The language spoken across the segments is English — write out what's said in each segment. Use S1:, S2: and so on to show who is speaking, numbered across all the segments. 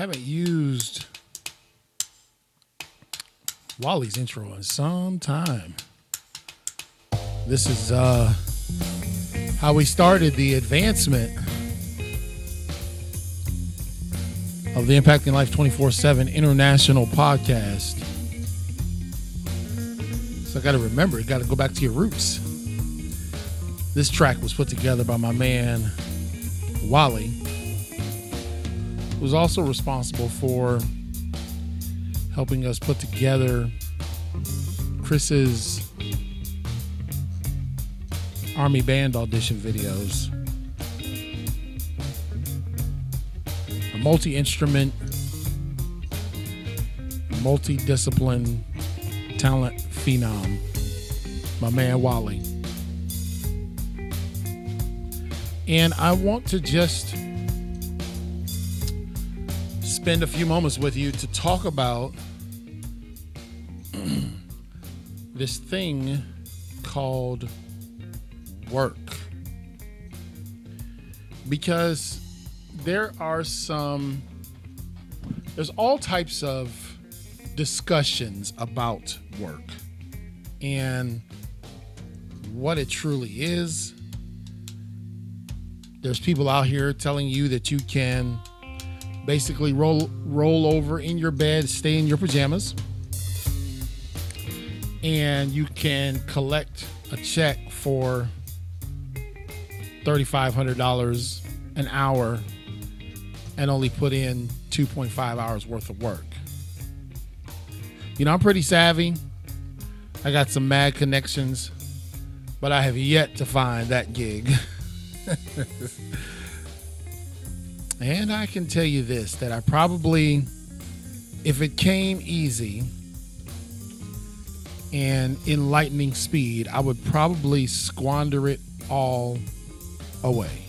S1: Haven't used Wally's intro in some time. This is uh, how we started the advancement of the Impacting Life 24 7 International podcast. So I got to remember, got to go back to your roots. This track was put together by my man, Wally, who's also responsible for helping us put together Chris's Army Band audition videos. A multi instrument, multi discipline talent phenom, my man Wally. And I want to just spend a few moments with you to talk about this thing called work. Because there are some, there's all types of discussions about work and what it truly is. There's people out here telling you that you can basically roll roll over in your bed, stay in your pajamas, and you can collect a check for $3,500 an hour and only put in 2.5 hours worth of work. You know, I'm pretty savvy. I got some mad connections, but I have yet to find that gig. and I can tell you this that I probably, if it came easy and in lightning speed, I would probably squander it all away.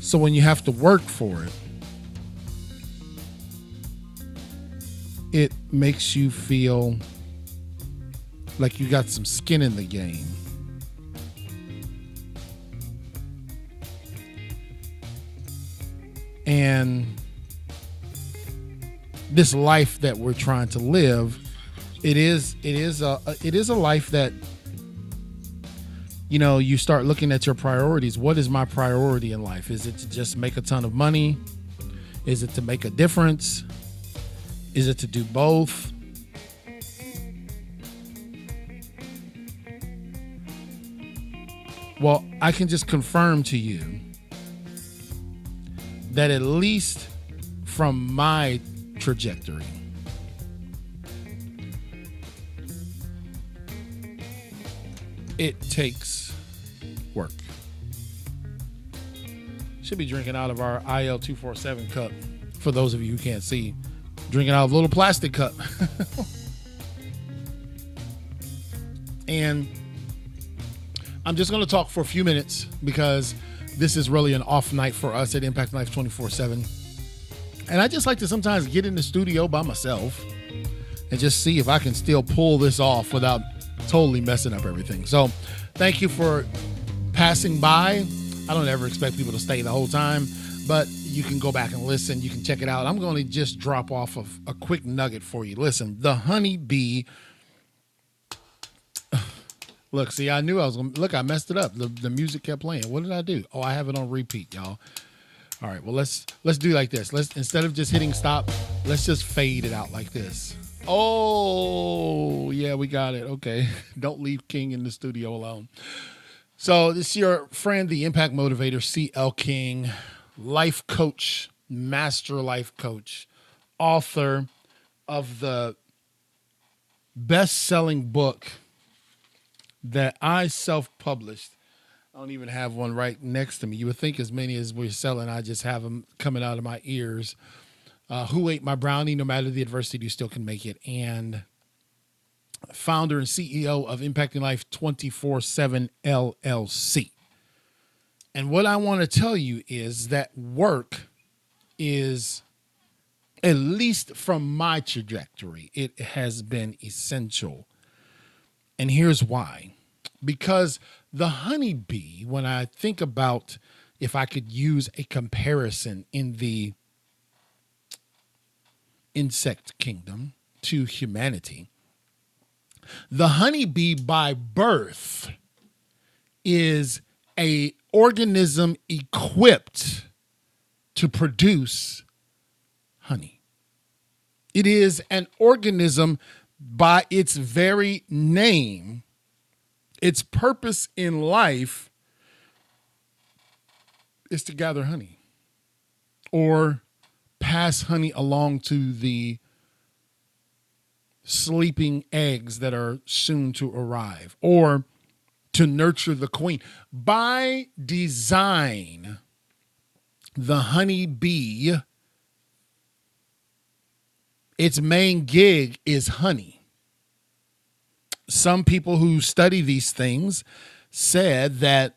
S1: So when you have to work for it, it makes you feel like you got some skin in the game. And this life that we're trying to live, it is it is a it is a life that you know, you start looking at your priorities. What is my priority in life? Is it to just make a ton of money? Is it to make a difference? Is it to do both? Well, I can just confirm to you that at least from my trajectory, it takes work. Should be drinking out of our IL 247 cup for those of you who can't see. Drinking out of a little plastic cup. and I'm just going to talk for a few minutes because this is really an off night for us at Impact Life 24 7. And I just like to sometimes get in the studio by myself and just see if I can still pull this off without totally messing up everything. So, thank you for passing by. I don't ever expect people to stay the whole time, but you can go back and listen. You can check it out. I'm going to just drop off of a quick nugget for you. Listen, the honeybee. Look, see, I knew I was to look. I messed it up. The, the music kept playing. What did I do? Oh, I have it on repeat, y'all. All right, well let's let's do like this. Let's instead of just hitting stop, let's just fade it out like this. Oh, yeah, we got it. Okay. Don't leave King in the studio alone. So, this is your friend, the Impact Motivator, CL King, life coach, master life coach, author of the best selling book that I self published. I don't even have one right next to me. You would think as many as we're selling, I just have them coming out of my ears uh, Who Ate My Brownie? No matter the adversity, you still can make it. And founder and CEO of Impacting Life 24 7 LLC. And what I want to tell you is that work is, at least from my trajectory, it has been essential. And here's why because the honeybee, when I think about if I could use a comparison in the insect kingdom to humanity, the honeybee by birth is a organism equipped to produce honey. It is an organism by its very name. Its purpose in life is to gather honey or pass honey along to the sleeping eggs that are soon to arrive or to nurture the queen. By design, the honey bee, its main gig is honey. Some people who study these things said that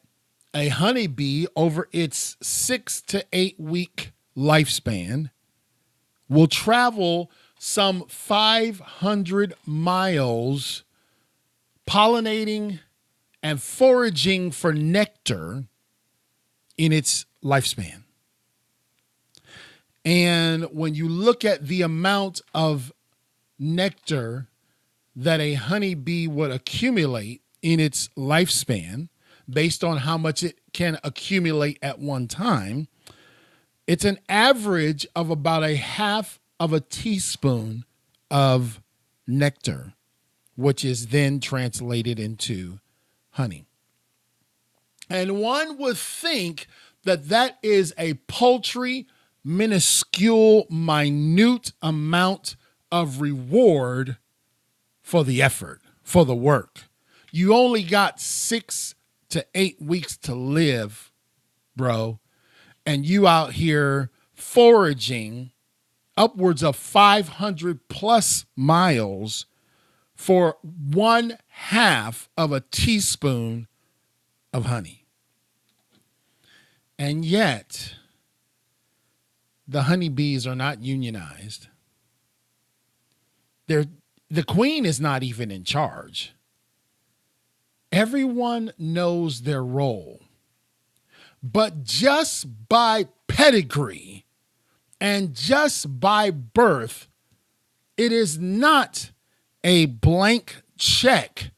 S1: a honeybee over its six to eight week lifespan will travel some 500 miles pollinating and foraging for nectar in its lifespan. And when you look at the amount of nectar that a honeybee would accumulate in its lifespan, based on how much it can accumulate at one time, it's an average of about a half of a teaspoon of nectar, which is then translated into honey. And one would think that that is a paltry, minuscule, minute amount of reward for the effort, for the work. You only got six to eight weeks to live, bro, and you out here foraging upwards of 500 plus miles for one half of a teaspoon of honey. And yet, the honeybees are not unionized. They're, the queen is not even in charge. Everyone knows their role. But just by pedigree and just by birth, it is not a blank check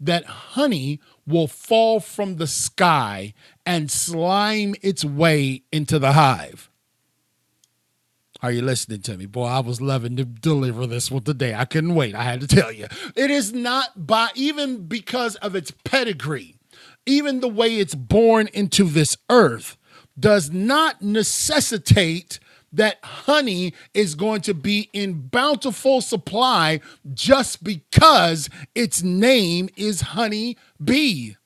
S1: that honey will fall from the sky and slime its way into the hive. Are you listening to me? Boy, I was loving to deliver this one today. I couldn't wait. I had to tell you. It is not by even because of its pedigree, even the way it's born into this earth, does not necessitate that honey is going to be in bountiful supply just because its name is honey bee.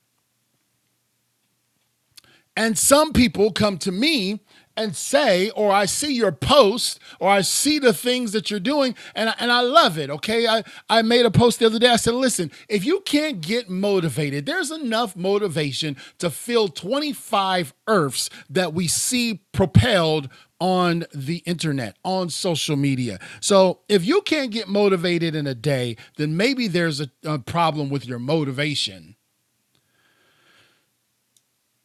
S1: And some people come to me and say, or I see your post, or I see the things that you're doing, and I, and I love it. Okay, I I made a post the other day. I said, listen, if you can't get motivated, there's enough motivation to fill 25 earths that we see propelled on the internet, on social media. So if you can't get motivated in a day, then maybe there's a, a problem with your motivation.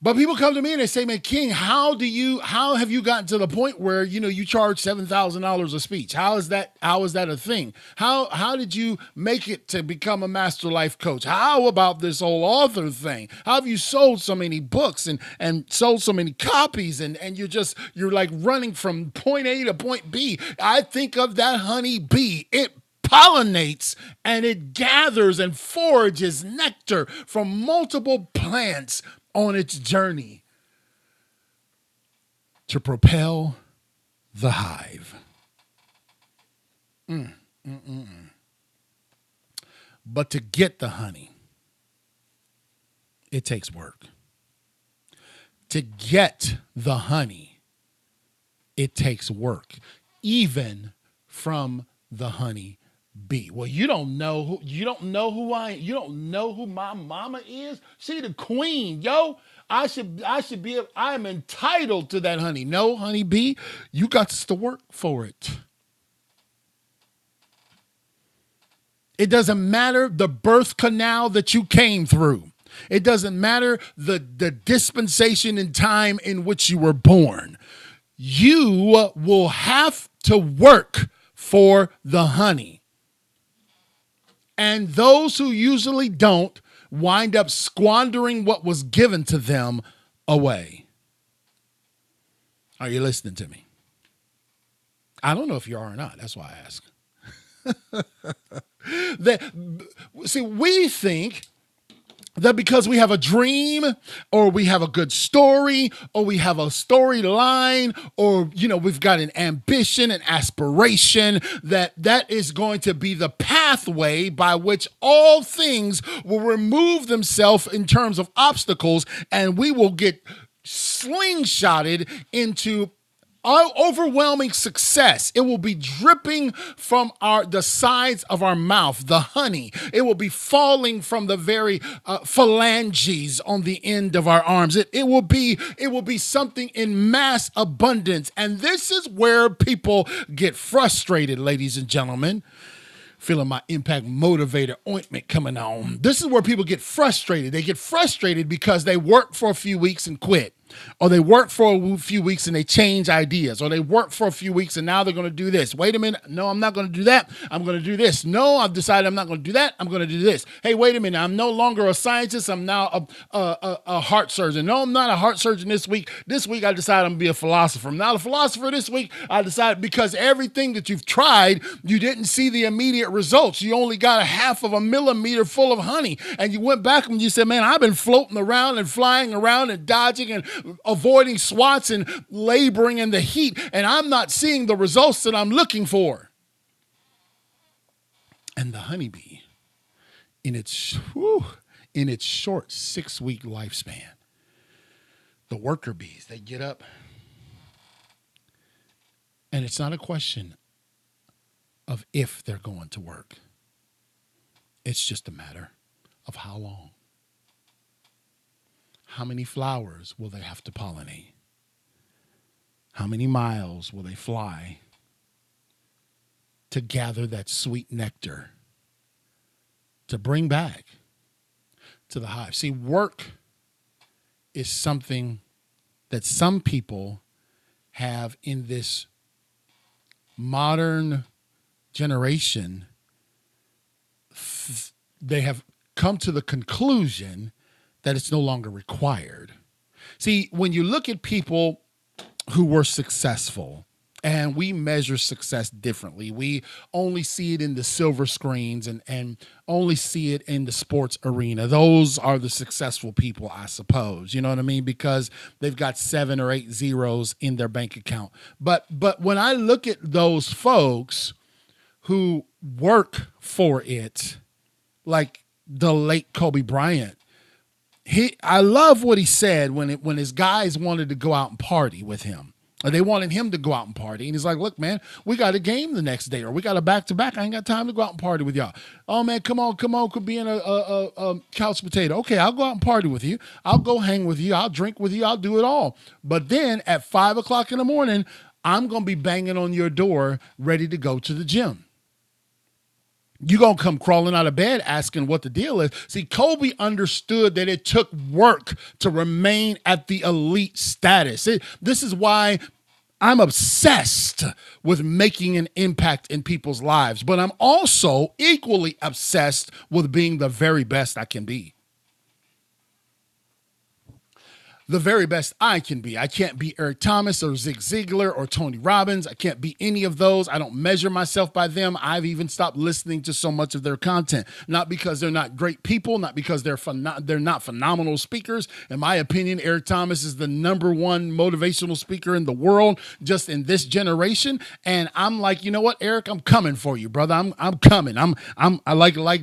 S1: But people come to me and they say, "Man, King, how do you? How have you gotten to the point where you know you charge seven thousand dollars a speech? How is that? How is that a thing? How how did you make it to become a master life coach? How about this whole author thing? How have you sold so many books and and sold so many copies and and you're just you're like running from point A to point B? I think of that honey bee. It pollinates and it gathers and forages nectar from multiple plants on its journey to propel the hive. Mm, mm, mm, mm, but to get the honey, it takes work. To get the honey, it takes work, even from the honey bee. Well, you don't know who you don't know who I you don't know who my mama is. She the queen, yo. I should I should be I am entitled to that honey. No, honey bee, you got to work for it. It doesn't matter the birth canal that you came through. It doesn't matter the, the dispensation and time in which you were born. You will have to work for the honey. And those who usually don't wind up squandering what was given to them away. Are you listening to me? I don't know if you are or not. That's why I ask. that, see, we think that because we have a dream or we have a good story or we have a storyline or you know we've got an ambition and aspiration that that is going to be the pathway by which all things will remove themselves in terms of obstacles and we will get slingshotted into overwhelming success. It will be dripping from our the sides of our mouth, the honey. It will be falling from the very uh, phalanges on the end of our arms. It, it will be it will be something in mass abundance. And this is where people get frustrated, ladies and gentlemen. Feeling my impact motivator ointment coming on. This is where people get frustrated. They get frustrated because they work for a few weeks and quit or they work for a few weeks and they change ideas, or they work for a few weeks and now they're going to do this. Wait a minute. No, I'm not going to do that. I'm going to do this. No, I've decided I'm not going to do that. I'm going to do this. Hey, wait a minute. I'm no longer a scientist. I'm now a, a, a, a heart surgeon. No, I'm not a heart surgeon this week. This week I decided I'm going to be a philosopher. I'm not a philosopher this week. I decided because everything that you've tried, you didn't see the immediate results. You only got a half of a millimeter full of honey. And you went back and you said, man, I've been floating around and flying around and dodging and avoiding swats and laboring in the heat, and I'm not seeing the results that I'm looking for. And the honeybee, in its whew, in its short six week lifespan, the worker bees, they get up. And it's not a question of if they're going to work. It's just a matter of how long. How many flowers will they have to pollinate? How many miles will they fly to gather that sweet nectar to bring back to the hive? See, work is something that some people have in this modern generation. They have come to the conclusion that it's no longer required. See, when you look at people who were successful, and we measure success differently. We only see it in the silver screens and, and only see it in the sports arena. Those are the successful people, I suppose. You know what I mean? Because they've got seven or eight zeros in their bank account. But but when I look at those folks who work for it, like the late Kobe Bryant, he I love what he said when it, when his guys wanted to go out and party with him. They wanted him to go out and party. And he's like, look, man, we got a game the next day, or we got a back to back. I ain't got time to go out and party with y'all. Oh, man, come on, come on, could be in a, a, a, couch potato. Okay, I'll go out and party with you. I'll go hang with you. I'll drink with you. I'll do it all. But then at five o'clock in the morning, I'm to be banging on your door ready to go to the gym you're to come crawling out of bed asking what the deal is. See, Kobe understood that it took work to remain at the elite status. It, this is why I'm obsessed with making an impact in people's lives, but I'm also equally obsessed with being the very best I can be the very best I can be. I can't be Eric Thomas or Zig Ziglar or Tony Robbins. I can't be any of those. I don't measure myself by them. I've even stopped listening to so much of their content. Not because they're not great people, not because they're they're not phenomenal speakers. In my opinion, Eric Thomas is the number one motivational speaker in the world just in this generation. And I'm like, you know what, Eric, I'm coming for you, brother. I'm I'm coming. I'm I'm I like like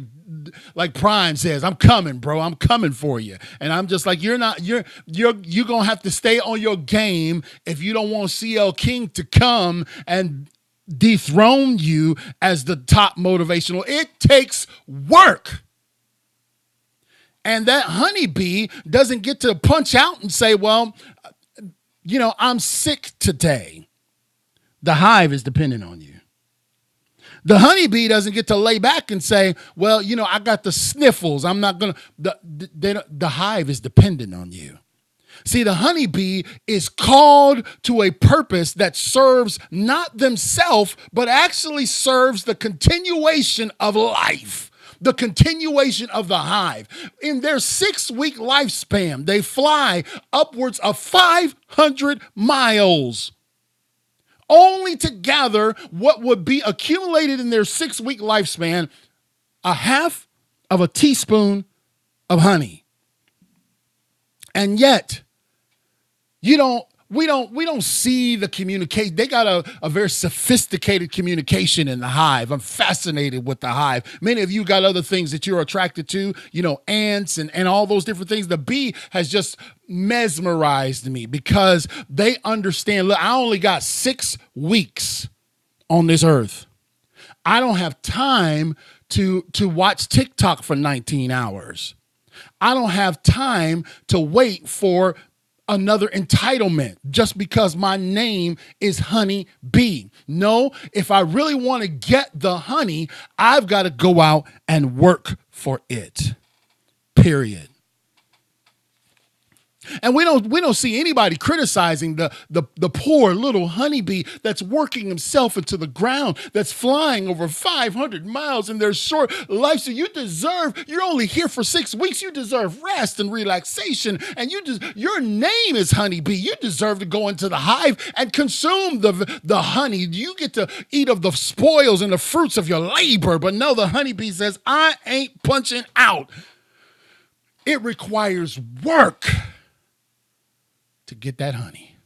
S1: like Prime says, I'm coming, bro. I'm coming for you. And I'm just like, you're not, you're, you're, you're to have to stay on your game if you don't want CL King to come and dethrone you as the top motivational. It takes work. And that honeybee doesn't get to punch out and say, well, you know, I'm sick today. The hive is dependent on you. The honeybee doesn't get to lay back and say, "Well, you know, I got the sniffles. I'm not gonna." The the, the hive is dependent on you. See, the honeybee is called to a purpose that serves not themselves, but actually serves the continuation of life the continuation of the hive. In their six week lifespan, they fly upwards of 500 miles only to gather what would be accumulated in their six week lifespan a half of a teaspoon of honey. And yet, you don't we don't we don't see the communication. They got a, a very sophisticated communication in the hive. I'm fascinated with the hive. Many of you got other things that you're attracted to you know ants and, and all those different things. The bee has just mesmerized me because they understand look i only got six weeks on this earth. I don't have time to to watch tiktok for 19 hours. I don't have time to wait for another entitlement just because my name is Honey Bee. No, if I really want to get the honey, I've got to go out and work for it. Period. And we don't we don't see anybody criticizing the, the, the poor little honeybee that's working himself into the ground, that's flying over 500 miles in their short life. So you deserve, you're only here for six weeks. You deserve rest and relaxation. And you des- your name is honeybee. You deserve to go into the hive and consume the, the honey. You get to eat of the spoils and the fruits of your labor. But no, the honeybee says, I ain't punching out. It requires work to get that honey.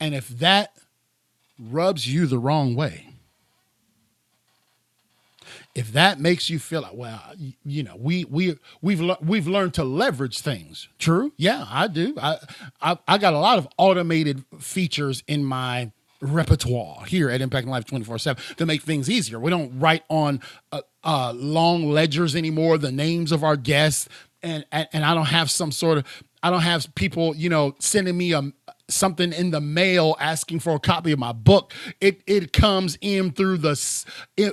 S1: And if that rubs you the wrong way, if that makes you feel like, well, you know, we we we've we've learned to leverage things. True, yeah, I do. I, I I got a lot of automated features in my repertoire here at Impact Life 24 7 to make things easier. We don't write on uh, uh, long ledgers anymore the names of our guests and, and and I don't have some sort of I don't have people, you know, sending me a something in the mail asking for a copy of my book. It it comes in through the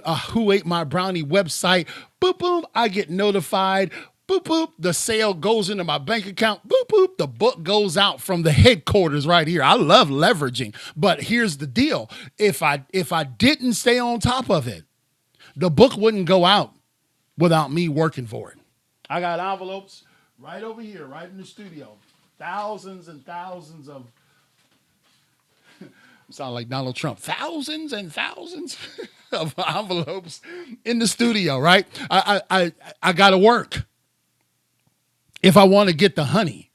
S1: uh, Who Ate My Brownie website. Boop boop, I get notified. Boop boop, the sale goes into my bank account. Boop boop, the book goes out from the headquarters right here. I love leveraging, but here's the deal: if I if I didn't stay on top of it, the book wouldn't go out without me working for it. I got envelopes right over here, right in the studio. Thousands and thousands of sound like Donald Trump. Thousands and thousands of envelopes in the studio, right? I I I, I gotta work if I want to get the honey.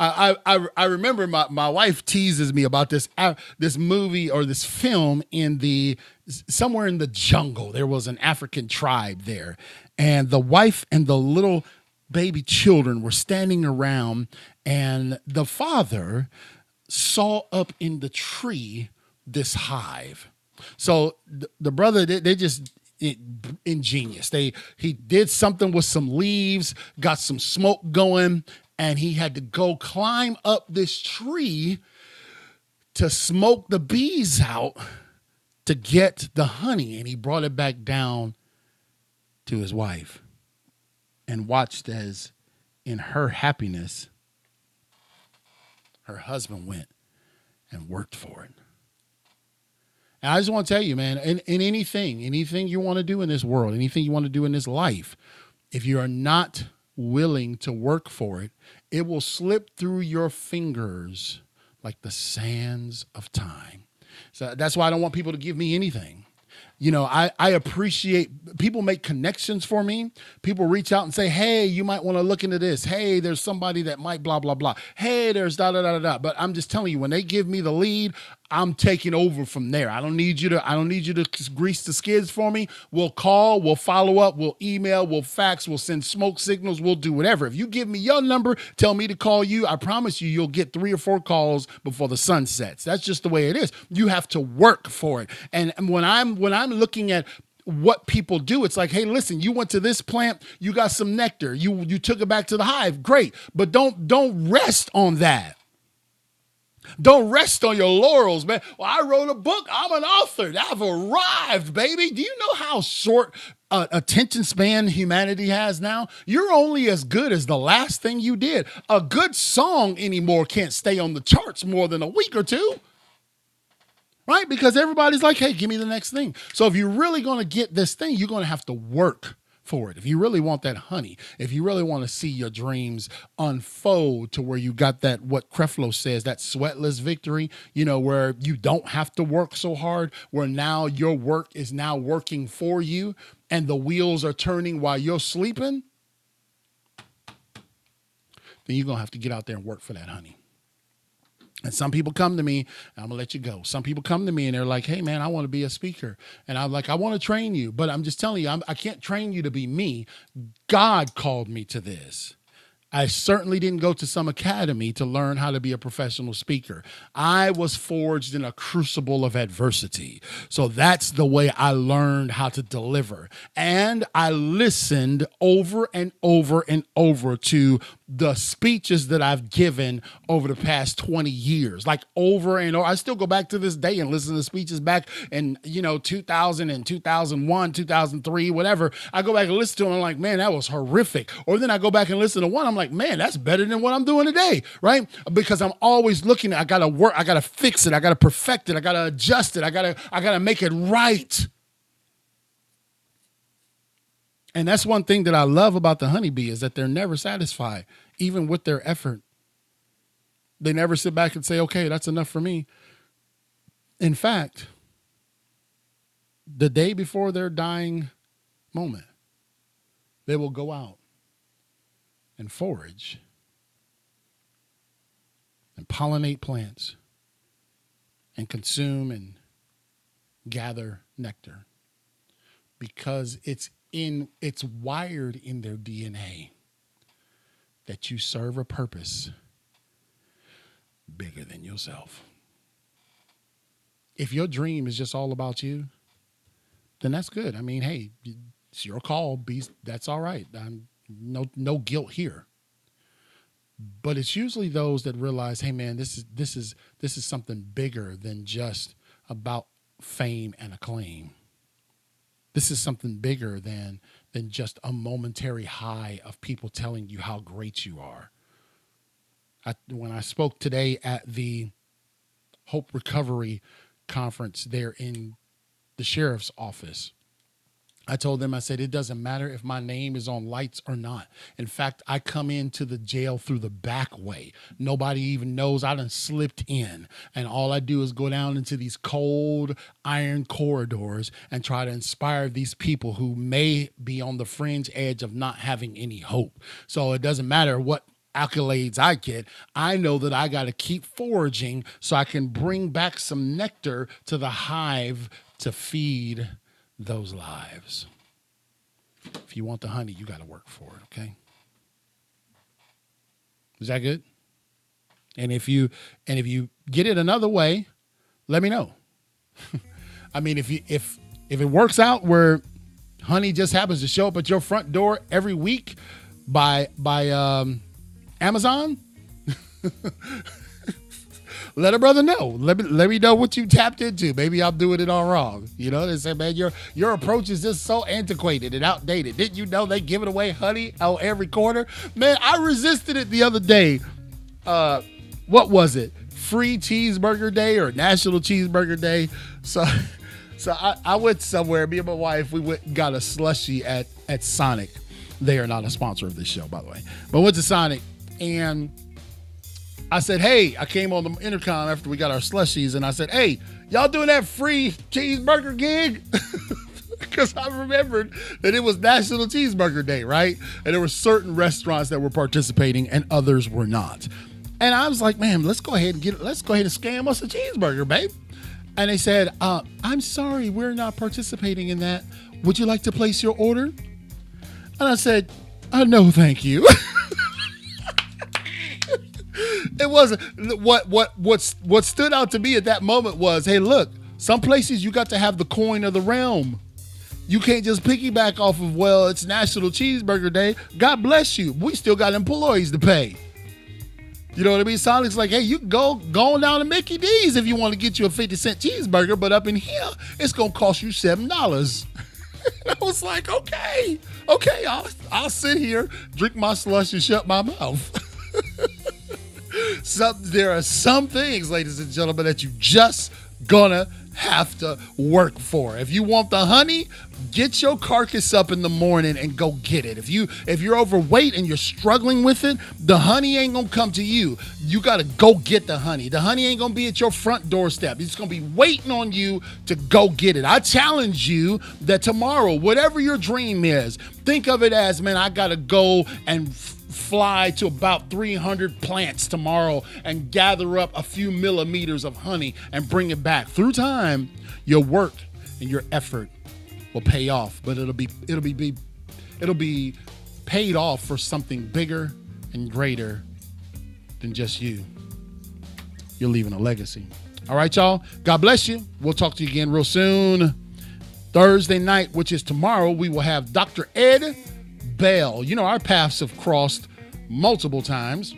S1: I, I I remember my, my wife teases me about this uh, this movie or this film in the somewhere in the jungle. There was an African tribe there, and the wife and the little baby children were standing around, and the father saw up in the tree this hive. So the, the brother, they, they just ingenious. They he did something with some leaves, got some smoke going, and he had to go climb up this tree to smoke the bees out to get the honey, and he brought it back down to his wife and watched as, in her happiness, her husband went and worked for it. And I just want to tell you, man, in, in anything, anything you want to do in this world, anything you want to do in this life, if you are not willing to work for it, it will slip through your fingers like the sands of time. So that's why I don't want people to give me anything you know, I, I appreciate people make connections for me. People reach out and say, hey, you might want to look into this. Hey, there's somebody that might blah, blah, blah. Hey, there's da, da, da, da, da. But I'm just telling you, when they give me the lead, I'm taking over from there. I don't need you to, I don't need you to grease the skids for me. We'll call, we'll follow up, we'll email, we'll fax, we'll send smoke signals, we'll do whatever. If you give me your number, tell me to call you, I promise you, you'll get three or four calls before the sun sets. That's just the way it is. You have to work for it. And when I'm, when I'm looking at what people do. It's like, hey, listen, you went to this plant, you got some nectar, you you took it back to the hive, great, but don't don't rest on that. Don't rest on your laurels, man. Well, I wrote a book. I'm an author. I've arrived, baby. Do you know how short uh, attention span humanity has now? You're only as good as the last thing you did. A good song anymore can't stay on the charts more than a week or two. Right? Because everybody's like, hey, give me the next thing. So if you're really going to get this thing, you're going to have to work for it. If you really want that honey, if you really want to see your dreams unfold to where you got that, what Creflo says, that sweatless victory, you know, where you don't have to work so hard, where now your work is now working for you and the wheels are turning while you're sleeping, then you're going to have to get out there and work for that honey. And some people come to me, I'm gonna let you go. Some people come to me and they're like, "Hey, man, I want to be a speaker," and I'm like, "I want to train you, but I'm just telling you, I'm, I can not train you to be me. God called me to this." I certainly didn't go to some academy to learn how to be a professional speaker. I was forged in a crucible of adversity. So that's the way I learned how to deliver. And I listened over and over and over to the speeches that I've given over the past 20 years, like over and over. I still go back to this day and listen to speeches back in, you know, 2000 and 2001, 2003, whatever. I go back and listen to them. I'm like, man, that was horrific. Or then I go back and listen to one. I'm like, man, that's better than what I'm doing today, right? Because I'm always looking I got to work, I got to fix it, I got to perfect it, I got to adjust it, I got to, I got to make it right. And that's one thing that I love about the honeybee is that they're never satisfied, even with their effort. They never sit back and say, okay, that's enough for me. In fact, the day before their dying moment, they will go out and forage and pollinate plants and consume and gather nectar because it's in it's wired in their DNA that you serve a purpose bigger than yourself. If your dream is just all about you, then that's good. I mean, hey, it's your call. Be that's all right. I'm no no guilt here. But it's usually those that realize, hey man, this is this is this is something bigger than just about fame and acclaim. This is something bigger than than just a momentary high of people telling you how great you are. I, when I spoke today at the Hope Recovery conference there in the sheriff's office, I told them, I said, it doesn't matter if my name is on lights or not. In fact, I come into the jail through the back way. Nobody even knows I done slipped in. And all I do is go down into these cold iron corridors and try to inspire these people who may be on the fringe edge of not having any hope. So it doesn't matter what accolades I get, I know that I got to keep foraging so I can bring back some nectar to the hive to feed those lives. If you want the honey, you got to work for it, okay? Is that good? And if you and if you get it another way, let me know. I mean, if you if if it works out where honey just happens to show up at your front door every week by by um, Amazon, let a brother know. Let me let me know what you tapped into. Maybe I'm doing it all wrong. You know, they say, man, your your approach is just so antiquated and outdated. Didn't you know they give it away honey on every corner? Man, I resisted it the other day. Uh, what was it? Free cheeseburger day or National Cheeseburger Day? So. So I, I went somewhere. Me and my wife, we went and got a slushy at at Sonic. They are not a sponsor of this show, by the way. But went to Sonic and I said, hey, I came on the intercom after we got our slushies, and I said, hey, y'all doing that free cheeseburger gig? Because I remembered that it was National Cheeseburger Day, right? And there were certain restaurants that were participating and others were not. And I was like, man, let's go ahead and get let's go ahead and scam us a cheeseburger, babe. And they said, uh, I'm sorry, we're not participating in that. Would you like to place your order? And I said, uh, no, thank you. it wasn't what what what's what stood out to me at that moment was, hey, look, some places you got to have the coin of the realm. You can't just piggyback off of, well, it's National Cheeseburger Day. God bless you. We still got employees to pay. You know what I mean? Sonic's like, hey, you go go on down to Mickey D's if you want to get you a 50 cent cheeseburger, but up in here, it's gonna cost you seven dollars. I was like, okay, okay, I'll I'll sit here, drink my slush, and shut my mouth. some, there are some things, ladies and gentlemen, that you just gonna have to work for. If you want the honey, get your carcass up in the morning and go get it. If you if you're overweight and you're struggling with it, the honey ain't gonna come to you. You gotta go get the honey. The honey ain't gonna be at your front doorstep. It's gonna be waiting on you to go get it. I challenge you that tomorrow, whatever your dream is, think of it as, man, I gotta go and fly to about 300 plants tomorrow and gather up a few millimeters of honey and bring it back. Through time, your work and your effort will pay off, but it'll be it'll be, be it'll be paid off for something bigger and greater than just you. You're leaving a legacy. All right, y'all. God bless you. We'll talk to you again real soon. Thursday night, which is tomorrow, we will have Dr. Ed Bell. You know, our paths have crossed multiple times.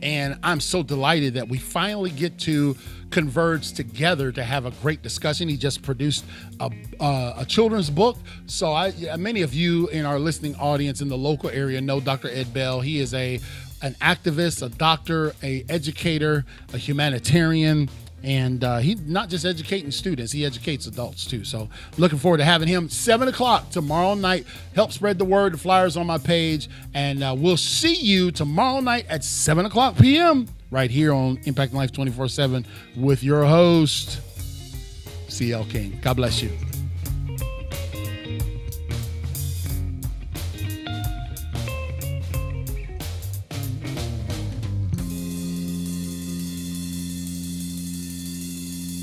S1: And I'm so delighted that we finally get to converge together to have a great discussion. He just produced a, uh, a children's book. So I, many of you in our listening audience in the local area know Dr. Ed Bell. He is a an activist, a doctor, a educator, a humanitarian, and uh, he not just educating students he educates adults too. So looking forward to having him. 7 o'clock tomorrow night. Help spread the word. The flyers on my page. And uh, we'll see you tomorrow night at 7 o'clock p.m right here on impact life 24 7 with your host cl king. God bless you